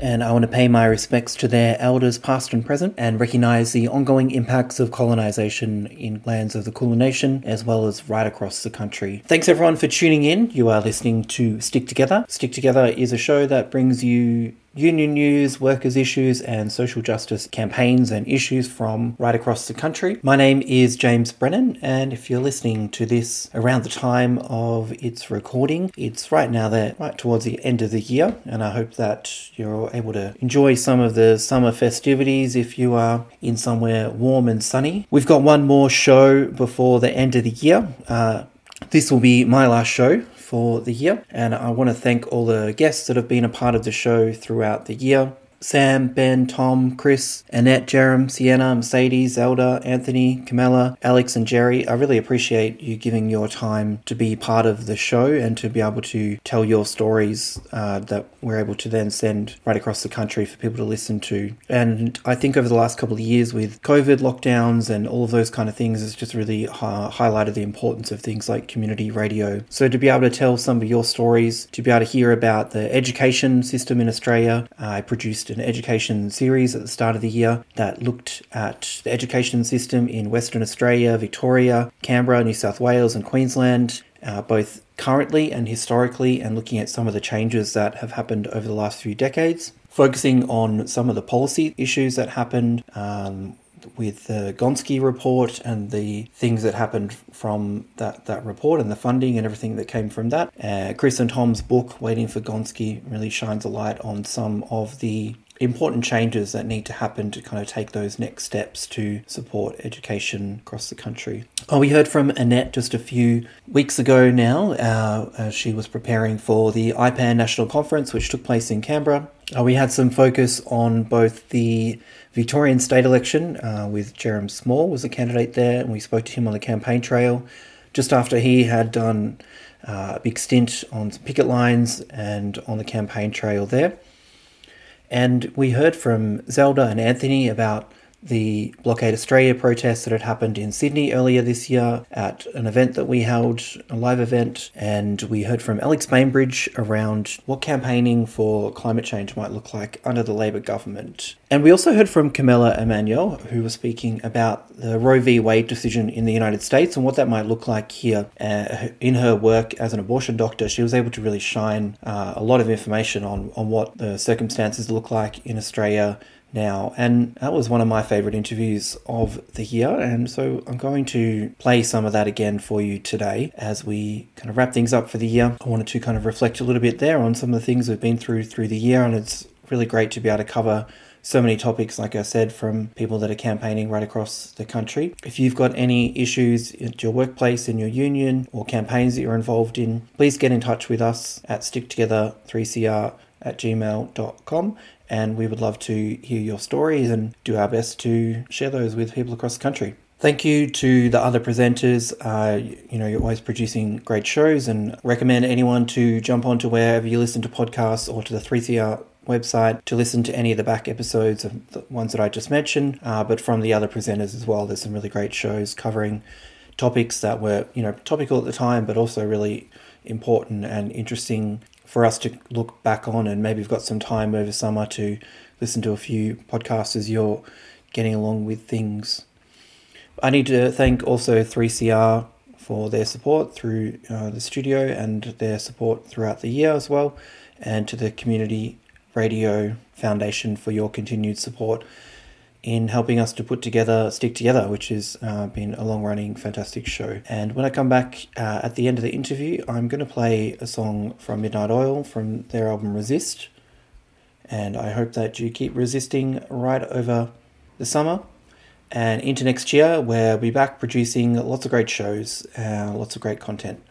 and I want to pay my respects to their elders, past and present, and recognise the ongoing impacts of colonisation in lands of the Kulin Nation, as well as right across the country. Thanks everyone for tuning in. You are listening to Stick Together. Stick Together is a show that brings you union news, workers' issues, and social justice campaigns and issues from right across the country. My name is James Brennan, and if you're listening to this around the time of its recording, it's right now there, right towards the end of the year, and I hope that you're able to enjoy some of the summer festivities if you are in somewhere warm and sunny. We've got one more show before the end of the year. Uh, this will be my last show for the year, and I want to thank all the guests that have been a part of the show throughout the year. Sam, Ben, Tom, Chris, Annette, Jerome, Sienna, Mercedes, Zelda, Anthony, Kamala, Alex, and Jerry. I really appreciate you giving your time to be part of the show and to be able to tell your stories uh, that we're able to then send right across the country for people to listen to. And I think over the last couple of years with COVID lockdowns and all of those kind of things, it's just really uh, highlighted the importance of things like community radio. So to be able to tell some of your stories, to be able to hear about the education system in Australia, uh, I produced an education series at the start of the year that looked at the education system in Western Australia, Victoria, Canberra, New South Wales, and Queensland, uh, both currently and historically, and looking at some of the changes that have happened over the last few decades. Focusing on some of the policy issues that happened, um, with the Gonski report and the things that happened from that, that report and the funding and everything that came from that. Uh, Chris and Tom's book, Waiting for Gonski, really shines a light on some of the important changes that need to happen to kind of take those next steps to support education across the country. Oh, we heard from Annette just a few weeks ago now. Uh, she was preparing for the IPAN National Conference, which took place in Canberra. Uh, we had some focus on both the Victorian state election uh, with Jerome Small was a candidate there, and we spoke to him on the campaign trail just after he had done uh, a big stint on picket lines and on the campaign trail there. And we heard from Zelda and Anthony about the Blockade Australia protests that had happened in Sydney earlier this year at an event that we held, a live event, and we heard from Alex Bainbridge around what campaigning for climate change might look like under the Labor government. And we also heard from Kamala Emanuel, who was speaking about the Roe v. Wade decision in the United States and what that might look like here. Uh, in her work as an abortion doctor, she was able to really shine uh, a lot of information on, on what the circumstances look like in Australia now, and that was one of my favorite interviews of the year. And so I'm going to play some of that again for you today as we kind of wrap things up for the year. I wanted to kind of reflect a little bit there on some of the things we've been through through the year, and it's really great to be able to cover so many topics, like I said, from people that are campaigning right across the country. If you've got any issues at your workplace, in your union, or campaigns that you're involved in, please get in touch with us at sticktogether3cr at gmail.com and we would love to hear your stories and do our best to share those with people across the country. Thank you to the other presenters. Uh, you know, you're always producing great shows and recommend anyone to jump onto wherever you listen to podcasts or to the 3CR website to listen to any of the back episodes of the ones that I just mentioned, uh, but from the other presenters as well. There's some really great shows covering topics that were, you know, topical at the time, but also really important and interesting for us to look back on, and maybe we've got some time over summer to listen to a few podcasts as you're getting along with things. I need to thank also 3CR for their support through uh, the studio and their support throughout the year as well, and to the Community Radio Foundation for your continued support in helping us to put together Stick Together, which has uh, been a long running, fantastic show. And when I come back uh, at the end of the interview, I'm going to play a song from Midnight Oil from their album Resist. And I hope that you keep resisting right over the summer and into next year, where we'll be back producing lots of great shows, uh, lots of great content.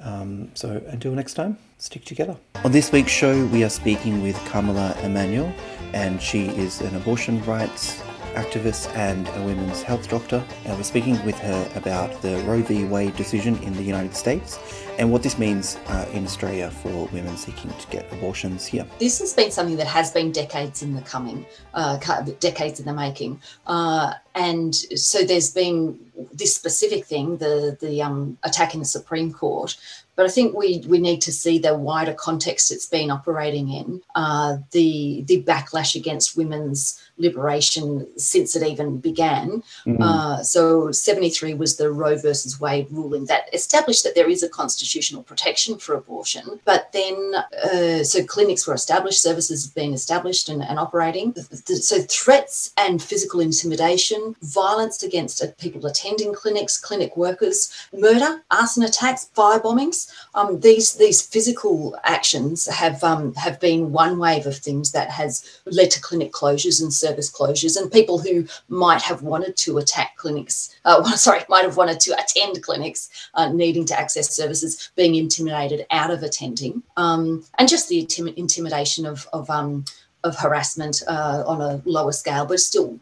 Um, so until next time, stick together. On this week's show, we are speaking with Kamala Emanuel, and she is an abortion rights activist and a women's health doctor. And we're speaking with her about the Roe v. Wade decision in the United States and what this means uh, in Australia for women seeking to get abortions here. This has been something that has been decades in the coming, uh, decades in the making. Uh, and so there's been this specific thing, the the um, attack in the Supreme Court, but I think we we need to see the wider context it's been operating in, uh, the the backlash against women's liberation since it even began. Mm-hmm. Uh, so 73 was the Roe versus Wade ruling that established that there is a constitutional protection for abortion. But then, uh, so clinics were established, services have been established and, and operating. So threats and physical intimidation, violence against people attending clinics, clinic workers, murder, arson attacks, fire bombings. Um, these these physical actions have um, have been one wave of things that has led to clinic closures and service closures, and people who might have wanted to attack clinics, uh, sorry, might have wanted to attend clinics, uh, needing to access services, being intimidated out of attending, um, and just the intim- intimidation of, of um, of harassment uh, on a lower scale, but still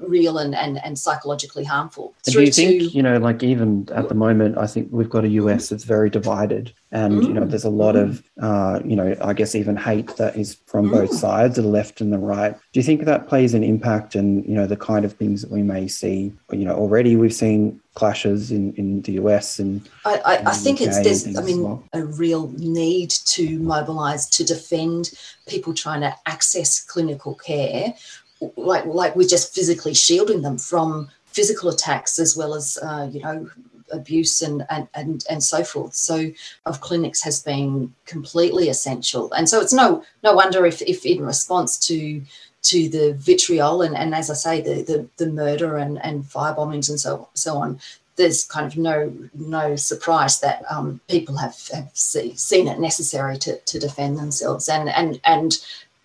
real and, and, and psychologically harmful. do you think, to, you know, like even at the moment, I think we've got a US that's very divided and, mm, you know, mm. there's a lot mm. of, uh, you know, I guess even hate that is from mm. both sides, the left and the right. Do you think that plays an impact and, you know, the kind of things that we may see, you know, already we've seen clashes in, in the US and I, I, I think it's there's I mean well. a real need to mobilize to defend people trying to access clinical care like like we're just physically shielding them from physical attacks as well as uh, you know abuse and, and and and so forth. So of clinics has been completely essential. And so it's no no wonder if if in response to to the vitriol and, and as I say, the, the, the murder and, and fire bombings and so so on, there's kind of no no surprise that um, people have, have see, seen it necessary to, to defend themselves. And and and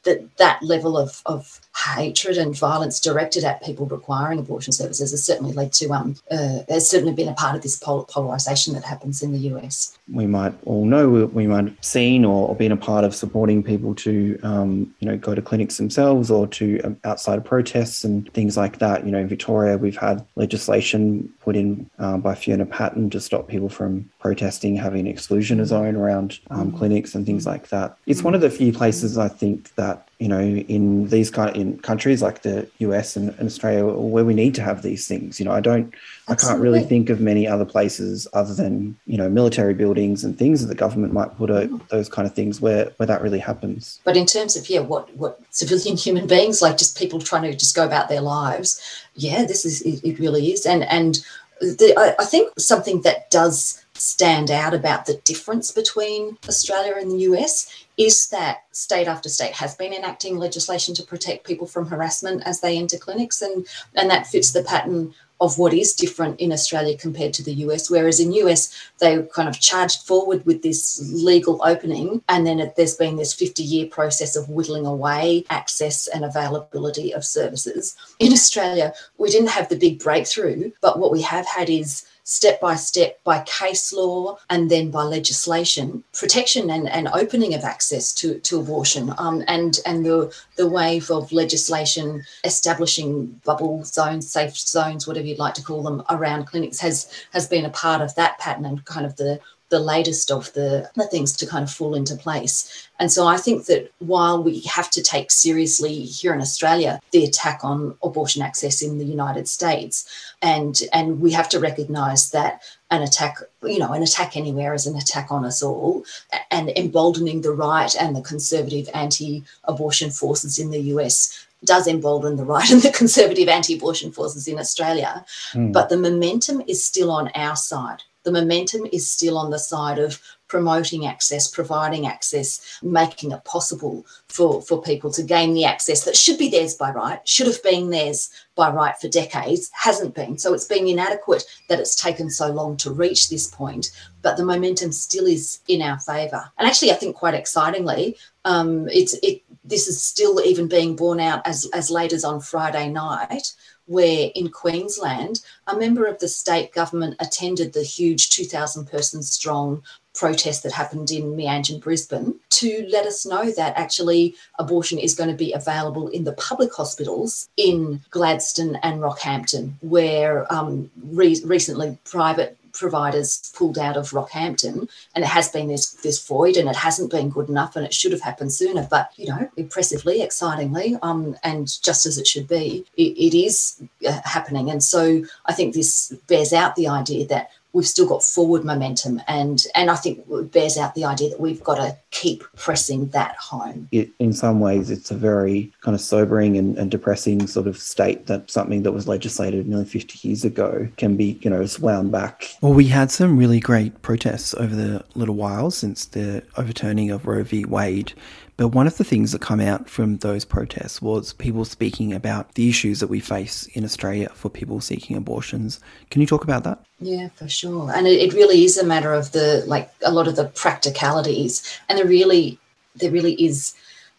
that that level of, of hatred and violence directed at people requiring abortion services has certainly led to um uh, has certainly been a part of this pol- polarization that happens in the US. We might all know we might have seen or, been a part of supporting people to um, you know go to clinics themselves or to um, outside protests and things like that. You know, in Victoria we've had legislation put in uh, by Fiona Patten to stop people from protesting, having exclusion zone around um, mm. clinics and things like that. It's one of the few places I think that you know, in these kind of, in countries like the US and, and, Australia where we need to have these things. You know, I don't, Absolutely. I can't really think of many other places other than you know military buildings and things that the government might put a, mm. those kind of things where where that really happens. But in terms of yeah, what what civilian human beings like, just people trying to just go about their lives, yeah, this is it, it really is, and and the, I, I think something that does stand out about the difference between Australia and the US is that state after state has been enacting legislation to protect people from harassment as they enter clinics, and, and that fits the pattern of what is different in Australia compared to the US. Whereas in US, they kind of charged forward with this legal opening, and then it, there's been this 50 year process of whittling away access and availability of services. In Australia, we didn't have the big breakthrough, but what we have had is step by step by case law and then by legislation, protection and, and opening of access to, to abortion, um, and, and the, the wave of legislation establishing bubble zones, safe zones, whatever you'd like to call them, around clinics has, has been a part of that pattern and kind of the the latest of the, the things to kind of fall into place. And so I think that while we have to take seriously here in Australia the attack on abortion access in the United States, and and we have to recognise that an attack, you know, an attack anywhere is an attack on us all, and emboldening the right and the conservative anti-abortion forces in the US does embolden the right and the conservative anti-abortion forces in Australia. Mm. But the momentum is still on our side the momentum is still on the side of promoting access, providing access, making it possible for, for people to gain the access that should be theirs by right, should have been theirs by right for decades, hasn't been. So it's been inadequate that it's taken so long to reach this point, but the momentum still is in our favour. And actually, I think quite excitingly, um, it's it this is still even being borne out as, as late as on Friday night where in Queensland, a member of the state government attended the huge 2,000 person strong protest that happened in Meanjin, Brisbane, to let us know that actually abortion is going to be available in the public hospitals in Gladstone and Rockhampton, where um, re- recently private providers pulled out of Rockhampton, and it has been this this void, and it hasn't been good enough, and it should have happened sooner. But you know, impressively, excitingly, um, and just as it should be, it, it is uh, happening. And so I think this bears out the idea that we've still got forward momentum and and I think it bears out the idea that we've got to keep pressing that home. It, in some ways, it's a very kind of sobering and, and, depressing sort of state that something that was legislated nearly 50 years ago can be, you know, wound back. Well, we had some really great protests over the little while since the overturning of Roe v. Wade. But one of the things that come out from those protests was people speaking about the issues that we face in Australia for people seeking abortions. Can you talk about that? Yeah, for sure. And it, it really is a matter of the like a lot of the practicalities, and there really there really is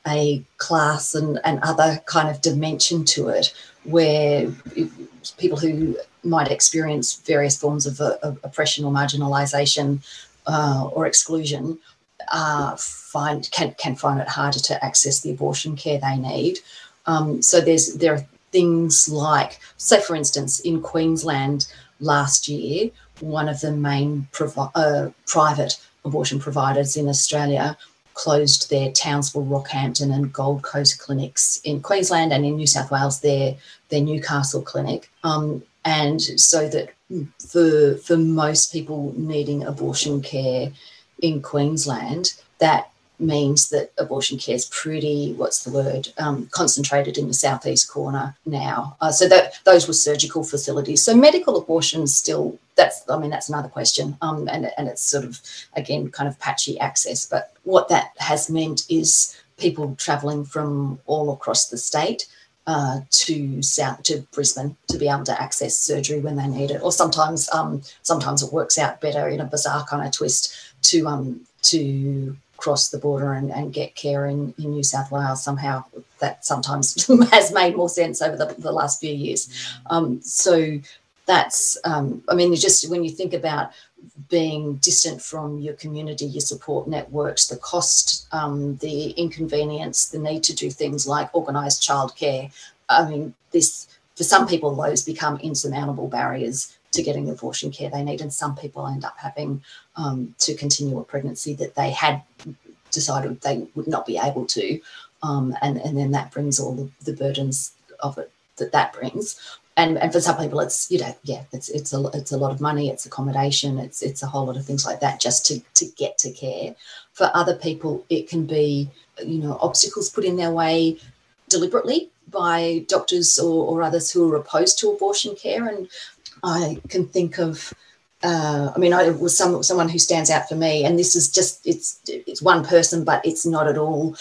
a class and, and other kind of dimension to it where people who might experience various forms of, of oppression or marginalization uh, or exclusion uh, find can can find it harder to access the abortion care they need. Um, so there's there are things like, say for instance, in Queensland last year, one of the main provi- uh, private abortion providers in Australia closed their Townsville, Rockhampton, and Gold Coast clinics in Queensland and in New South Wales, their their Newcastle clinic. Um, and so that for for most people needing abortion care in Queensland, that means that abortion care is pretty, what's the word, um, concentrated in the southeast corner now. Uh, so that those were surgical facilities. So medical abortions still, that's, I mean, that's another question. Um, and, and it's sort of, again, kind of patchy access. But what that has meant is people travelling from all across the state uh, to south to Brisbane to be able to access surgery when they need it, or sometimes um, sometimes it works out better in a bizarre kind of twist to um, to cross the border and, and get care in, in New South Wales. Somehow that sometimes has made more sense over the, the last few years. Um, so that's, um, I mean, just when you think about being distant from your community, your support networks, the cost, um, the inconvenience, the need to do things like organised childcare. I mean, this for some people, those become insurmountable barriers to getting the abortion care they need, and some people end up having um, to continue a pregnancy that they had decided they would not be able to, um, and and then that brings all the, the burdens of it that that brings. And, and for some people, it's you know yeah, it's it's a it's a lot of money, it's accommodation, it's it's a whole lot of things like that just to to get to care. For other people, it can be you know obstacles put in their way deliberately by doctors or, or others who are opposed to abortion care. And I can think of, uh, I mean, I was some someone who stands out for me, and this is just it's it's one person, but it's not at all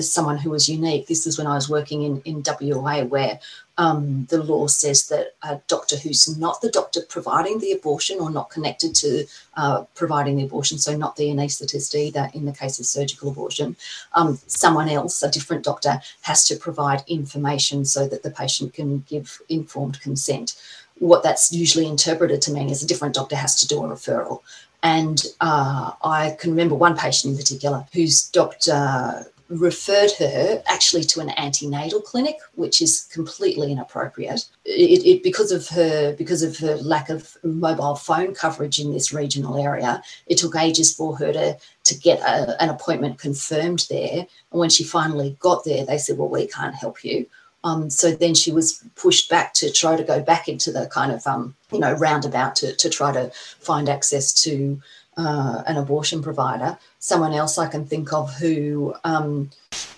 someone who was unique. This is when I was working in in WA, where um, the law says that a doctor who's not the doctor providing the abortion or not connected to uh, providing the abortion, so not the anaesthetist either in the case of surgical abortion, um, someone else, a different doctor, has to provide information so that the patient can give informed consent. What that's usually interpreted to mean is a different doctor has to do a referral. And uh, I can remember one patient in particular whose doctor referred her actually to an antenatal clinic, which is completely inappropriate. It, it, because of her because of her lack of mobile phone coverage in this regional area, it took ages for her to to get a, an appointment confirmed there. And when she finally got there, they said, "Well, we can't help you." Um, so then she was pushed back to try to go back into the kind of um, you know roundabout to to try to find access to uh, an abortion provider. Someone else I can think of who um,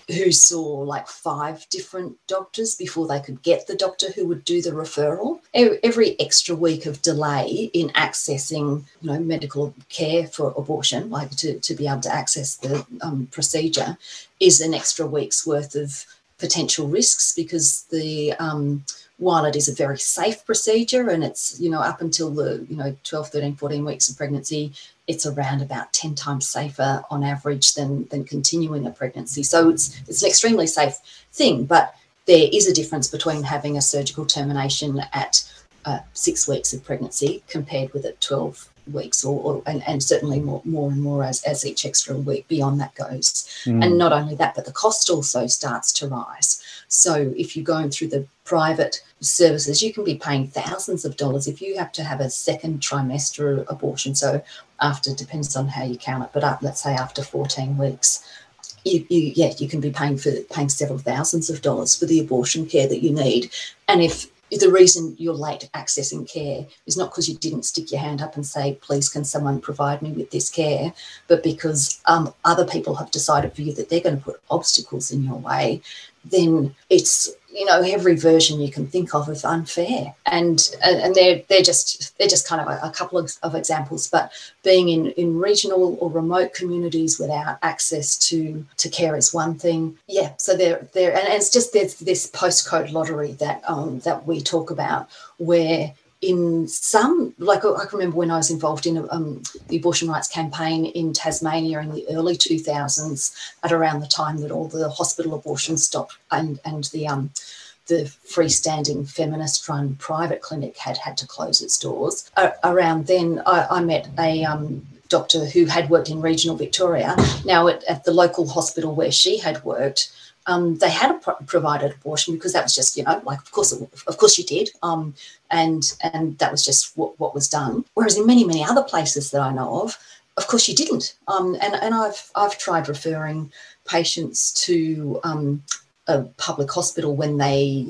who saw like five different doctors before they could get the doctor who would do the referral. Every extra week of delay in accessing, you know, medical care for abortion, like to, to be able to access the um, procedure, is an extra week's worth of potential risks because the um, while it is a very safe procedure and it's you know up until the you know 12 13 14 weeks of pregnancy it's around about 10 times safer on average than than continuing a pregnancy. So it's it's an extremely safe thing but there is a difference between having a surgical termination at uh, six weeks of pregnancy compared with at 12 weeks or, or and, and, certainly more, more and more as, as each extra week beyond that goes. Mm. And not only that, but the cost also starts to rise. So if you're going through the private services, you can be paying thousands of dollars if you have to have a second trimester abortion. So after depends on how you count it, but up, let's say after 14 weeks. You, you, yeah, you can be paying for paying several thousands of dollars for the abortion care that you need. And if the reason you're late accessing care is not because you didn't stick your hand up and say, please, can someone provide me with this care, but because um, other people have decided for you that they're going to put obstacles in your way, then it's you know every version you can think of of unfair. And and they're they're just they're just kind of a, a couple of, of, examples. But being in in regional or remote communities without access to to care is one thing. Yeah so they're there and it's just there's this postcode lottery that um that we talk about where in some, like I can remember when I was involved in um, the abortion rights campaign in Tasmania in the early 2000s, at around the time that all the hospital abortions stopped and, and the, um, the freestanding feminist run private clinic had had to close its doors. Uh, around then, I, I met a um, doctor who had worked in regional Victoria. Now, at, at the local hospital where she had worked, um, they had pro- provided abortion because that was just you know like of course of course you did um, and and that was just what, what was done. Whereas in many many other places that I know of of course you didn't. Um, and and I've I've tried referring patients to um, a public hospital when they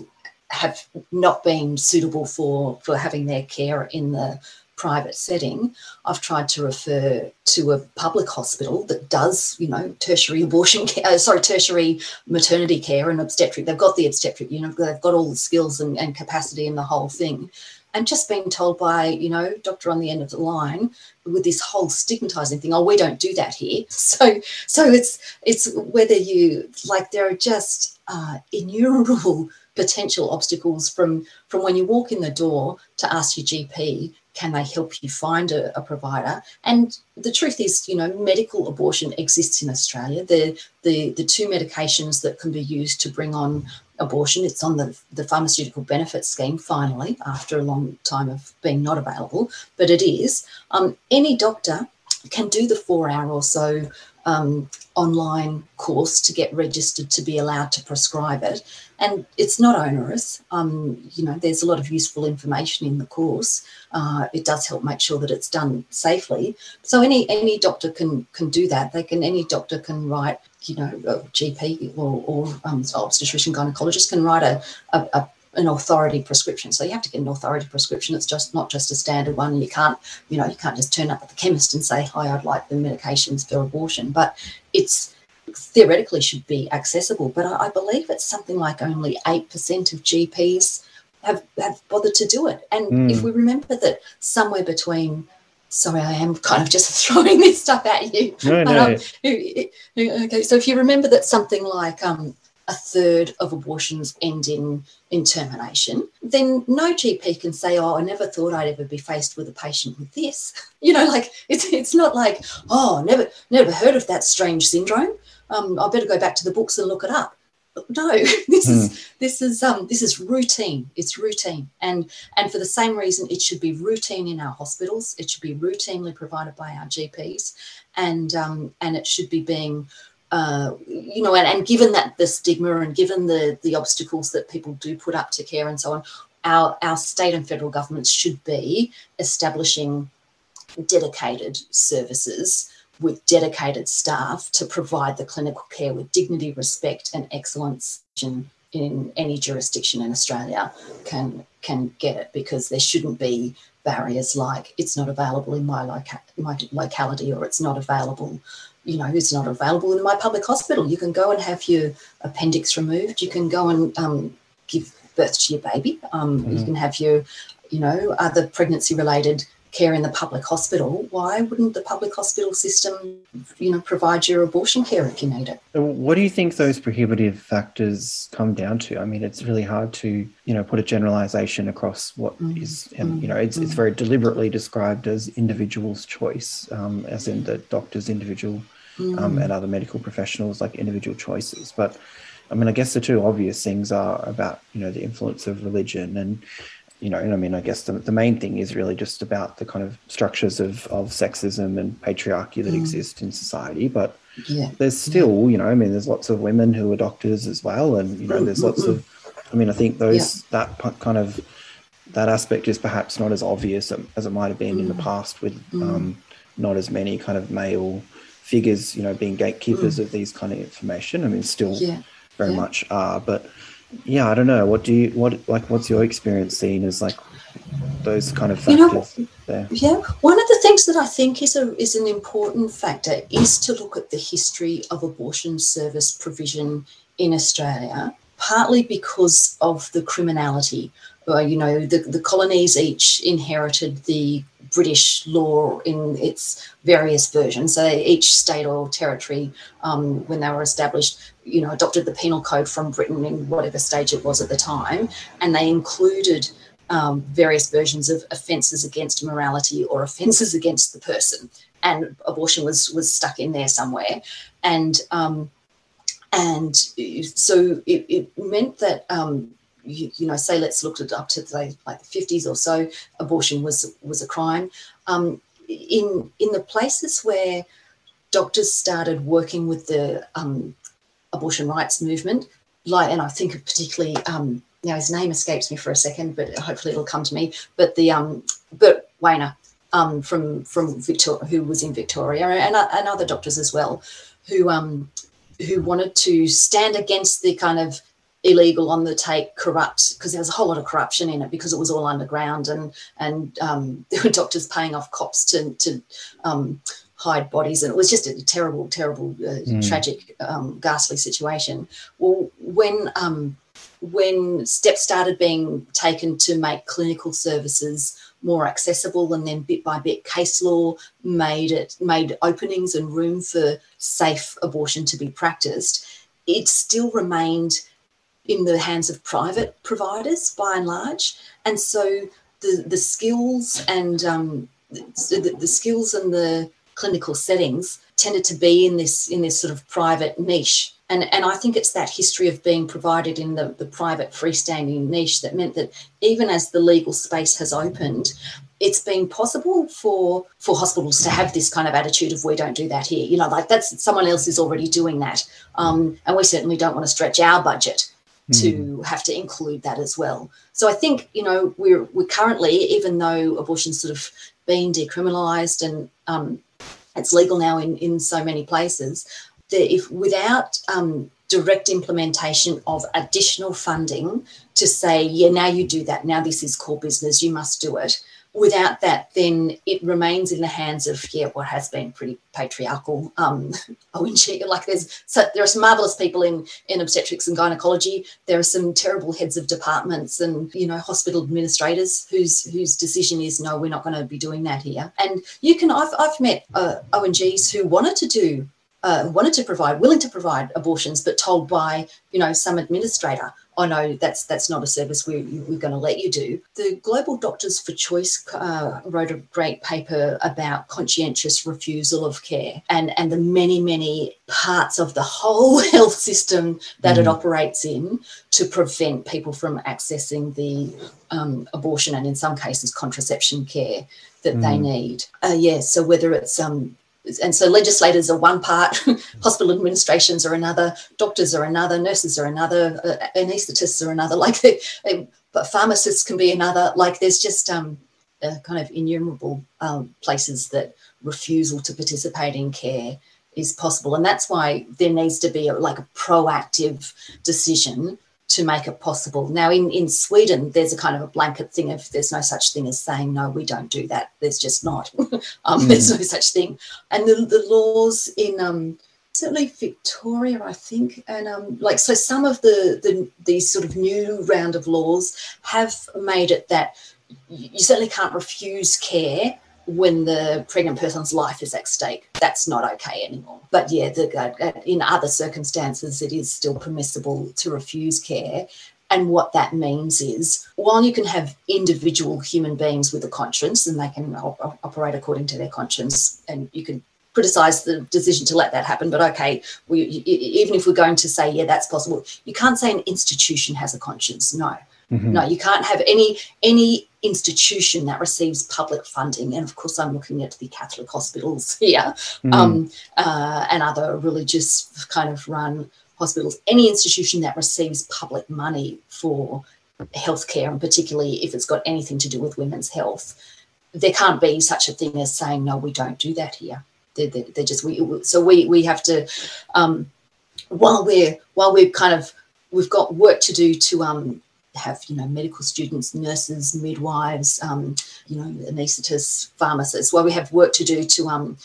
have not been suitable for for having their care in the private setting, I've tried to refer to a public hospital that does, you know, tertiary abortion care, uh, sorry, tertiary maternity care and obstetric. They've got the obstetric, you know, they've got all the skills and, and capacity and the whole thing. And just being told by, you know, doctor on the end of the line with this whole stigmatizing thing, oh, we don't do that here. So so it's it's whether you like there are just uh, innumerable potential obstacles from from when you walk in the door to ask your GP can they help you find a, a, provider? And the truth is, you know, medical abortion exists in Australia. The, the, the two medications that can be used to bring on abortion, it's on the, the pharmaceutical benefit scheme, finally, after a long time of being not available, but it is. Um, any doctor can do the four hour or so um, online course to get registered to be allowed to prescribe it. And it's not onerous. Um, you know, there's a lot of useful information in the course. Uh, it does help make sure that it's done safely. So any any doctor can can do that. They can any doctor can write. You know, GP or, or um, obstetrician gynecologist can write a, a, a an authority prescription. So you have to get an authority prescription. It's just not just a standard one. You can't, you know, you can't just turn up at the chemist and say, "Hi, I'd like the medications for abortion." But it's theoretically should be accessible. But I, I believe it's something like only eight percent of GPs have have bothered to do it. And mm. if we remember that somewhere between sorry, I am kind of just throwing this stuff at you. No, no. Um, okay, so if you remember that something like um, a third of abortions end in termination, then no GP can say, "Oh, I never thought I'd ever be faced with a patient with this." You know, like it's it's not like, "Oh, never never heard of that strange syndrome. Um, I better go back to the books and look it up." No, this mm. is hmm. this is um this is routine. It's routine, and and for the same reason, it should be routine in our hospitals. It should be routinely provided by our GPs, and um and it should be being uh, you know, and, and given that the stigma and given the the obstacles that people do put up to care and so on, our our state and federal governments should be establishing dedicated services with dedicated staff to provide the clinical care with dignity, respect, and excellence in, in any jurisdiction in Australia can can get it because there shouldn't be barriers like it's not available in my, loca- my locality or it's not available you know, it's not available in my public hospital. You can go and have your appendix removed. You can go and um, give birth to your baby. Um, mm-hmm. You can have your, you know, other pregnancy related care in the public hospital, why wouldn't the public hospital system, you know, provide your abortion care if you need it? What do you think those prohibitive factors come down to? I mean, it's really hard to, you know, put a generalization across what mm. is, and you know, it's mm. it's very deliberately described as individual's choice, um, as in the doctor's individual mm. um, and other medical professionals like individual choices. But I mean, I guess the two obvious things are about, you know, the influence of religion and you know, and I mean, I guess the, the main thing is really just about the kind of structures of, of sexism and patriarchy that mm. exist in society. But yeah. there's still, you know, I mean, there's lots of women who are doctors as well. And, you know, there's lots of, I mean, I think those, yeah. that kind of, that aspect is perhaps not as obvious as it might have been mm. in the mm. past with mm. um, not as many kind of male figures, you know, being gatekeepers mm. of these kind of information. I mean, still yeah. very much are, but yeah, I don't know. What do you what like? What's your experience seeing as like those kind of factors you know, there? Yeah, one of the things that I think is a is an important factor is to look at the history of abortion service provision in Australia. Partly because of the criminality, uh, you know, the, the colonies each inherited the British law in its various versions. So each state or territory, um, when they were established, you know, adopted the penal code from Britain in whatever stage it was at the time, and they included um, various versions of offences against morality or offences against the person, and abortion was was stuck in there somewhere, and um, and so it, it meant that um, you, you, know, say let's look at up to say like the 50s or so, abortion was was a crime. Um, in in the places where doctors started working with the um, abortion rights movement, like, and I think of particularly, um, now his name escapes me for a second, but hopefully it'll come to me. But the um, Bert Wainer um, from from Victoria, who was in Victoria, and, and other doctors as well, who um, who wanted to stand against the kind of illegal on the take corrupt because there was a whole lot of corruption in it because it was all underground and and um, there were doctors paying off cops to to um, hide bodies and it was just a terrible terrible uh, mm. tragic um, ghastly situation well when um, when steps started being taken to make clinical services more accessible and then bit by bit case law made it made openings and room for safe abortion to be practiced it still remained in the hands of private providers by and large. And so the, the skills and um, the, the skills and the clinical settings tended to be in this in this sort of private niche. And, and I think it's that history of being provided in the, the private freestanding niche that meant that even as the legal space has opened, it's been possible for for hospitals to have this kind of attitude of we don't do that here. You know, like that's someone else is already doing that, um, and we certainly don't want to stretch our budget to hmm. have to include that as well. So I think you know we're we're currently, even though abortion's sort of been decriminalised and um, it's legal now in in so many places, that if without um, direct implementation of additional funding to say, yeah, now you do that, now this is core business, you must do it without that, then it remains in the hands of yeah, what has been pretty patriarchal um, O&G. Like there's so there are some marvelous people in in obstetrics and gynecology. There are some terrible heads of departments and you know hospital administrators whose whose decision is no, we're not going to be doing that here. And you can I've I've met uh, O&Gs who wanted to do uh, wanted to provide, willing to provide abortions, but told by you know some administrator, oh no, that's that's not a service we, we're going to let you do. The Global Doctors for Choice uh, wrote a great paper about conscientious refusal of care and and the many many parts of the whole health system that mm. it operates in to prevent people from accessing the um, abortion and in some cases contraception care that mm. they need. Uh, yeah, so whether it's um, and so legislators are one part, hospital administrations are another, doctors are another, nurses are another, uh, anaesthetists are another. Like, they, they, but pharmacists can be another. Like, there's just um, uh, kind of innumerable um, places that refusal to participate in care is possible, and that's why there needs to be a, like a proactive decision to make it possible. Now, in, in Sweden, there's a kind of a blanket thing of there's no such thing as saying, no, we don't do that. There's just not. um, mm. There's no such thing. And the, the laws in um, certainly Victoria, I think, and um, like so some of the, the these sort of new round of laws have made it that you certainly can't refuse care when the pregnant person's life is at stake. That's not okay anymore. But yeah, the, uh, in other circumstances, it is still permissible to refuse care. And what that means is, while you can have individual human beings with a conscience and they can op- operate according to their conscience, and you can criticize the decision to let that happen, but okay, we, even if we're going to say, yeah, that's possible, you can't say an institution has a conscience. No, Mm-hmm. No, you can't have any any institution that receives public funding, and of course, I'm looking at the Catholic hospitals here mm. um, uh, and other religious kind of run hospitals. Any institution that receives public money for healthcare, and particularly if it's got anything to do with women's health, there can't be such a thing as saying no, we don't do that here. They're, they're, they're just we. So we we have to um, while we're while we're kind of we've got work to do to um, have you know medical students, nurses, midwives, um, you know anaesthetists, pharmacists. Well, we have work to do to um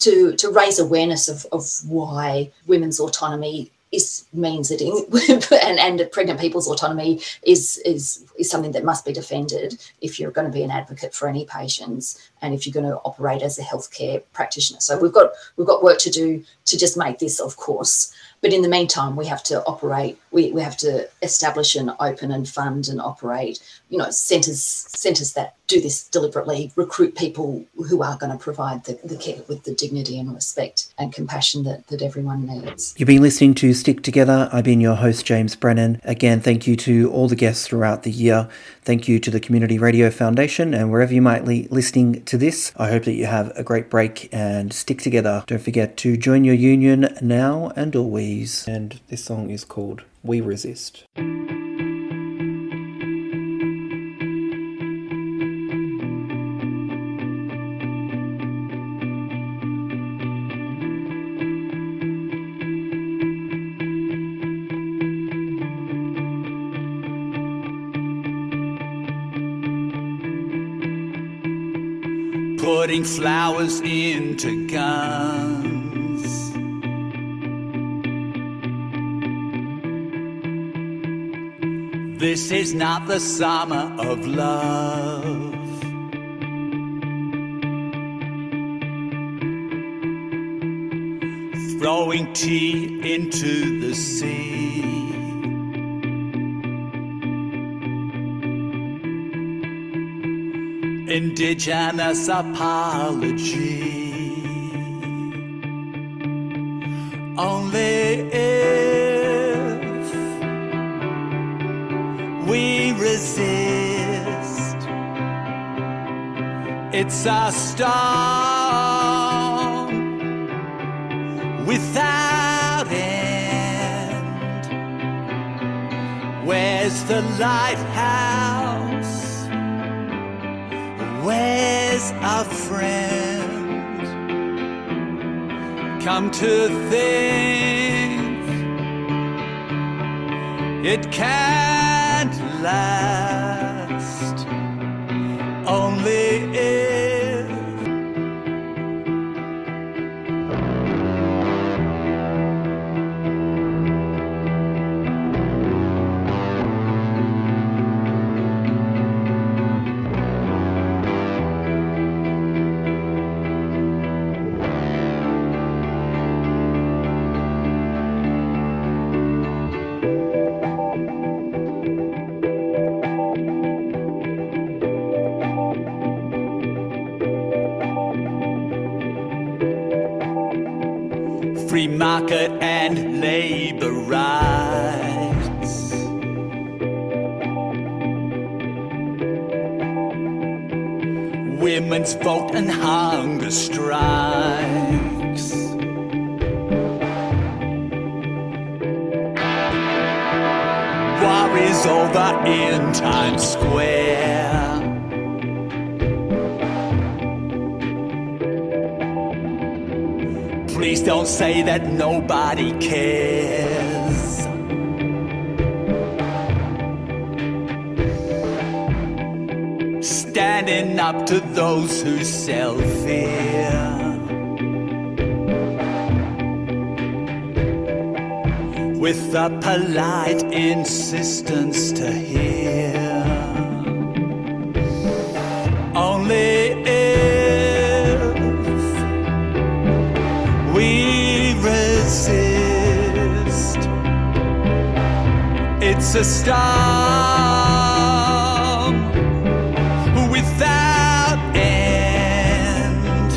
to to raise awareness of of why women's autonomy is means in, and, and pregnant people's autonomy is is is something that must be defended if you're going to be an advocate for any patients and if you're going to operate as a healthcare practitioner. So we've got we've got work to do to just make this, of course, but in the meantime, we have to operate. We, we have to establish and open and fund and operate, you know, centres centres that do this deliberately, recruit people who are going to provide the, the care with the dignity and respect and compassion that, that everyone needs. You've been listening to Stick Together. I've been your host, James Brennan. Again, thank you to all the guests throughout the year. Thank you to the Community Radio Foundation and wherever you might be listening to this. I hope that you have a great break and stick together. Don't forget to join your union now and always. And this song is called We Resist. putting flowers into guns. This is not the summer of love. Throwing tea into the sea. indigenous apology. Only it's a storm without end. Where's the lighthouse? Where's a friend? Come to think, it can't last. Only if. Market and labor rights. Women's vote and hunger strikes. War is over in Times Square. Don't say that nobody cares. Standing up to those who sell fear. With a polite insistence to hear. The storm without end.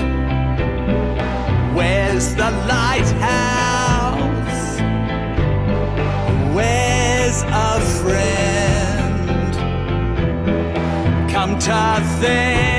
Where's the lighthouse? Where's a friend? Come to think.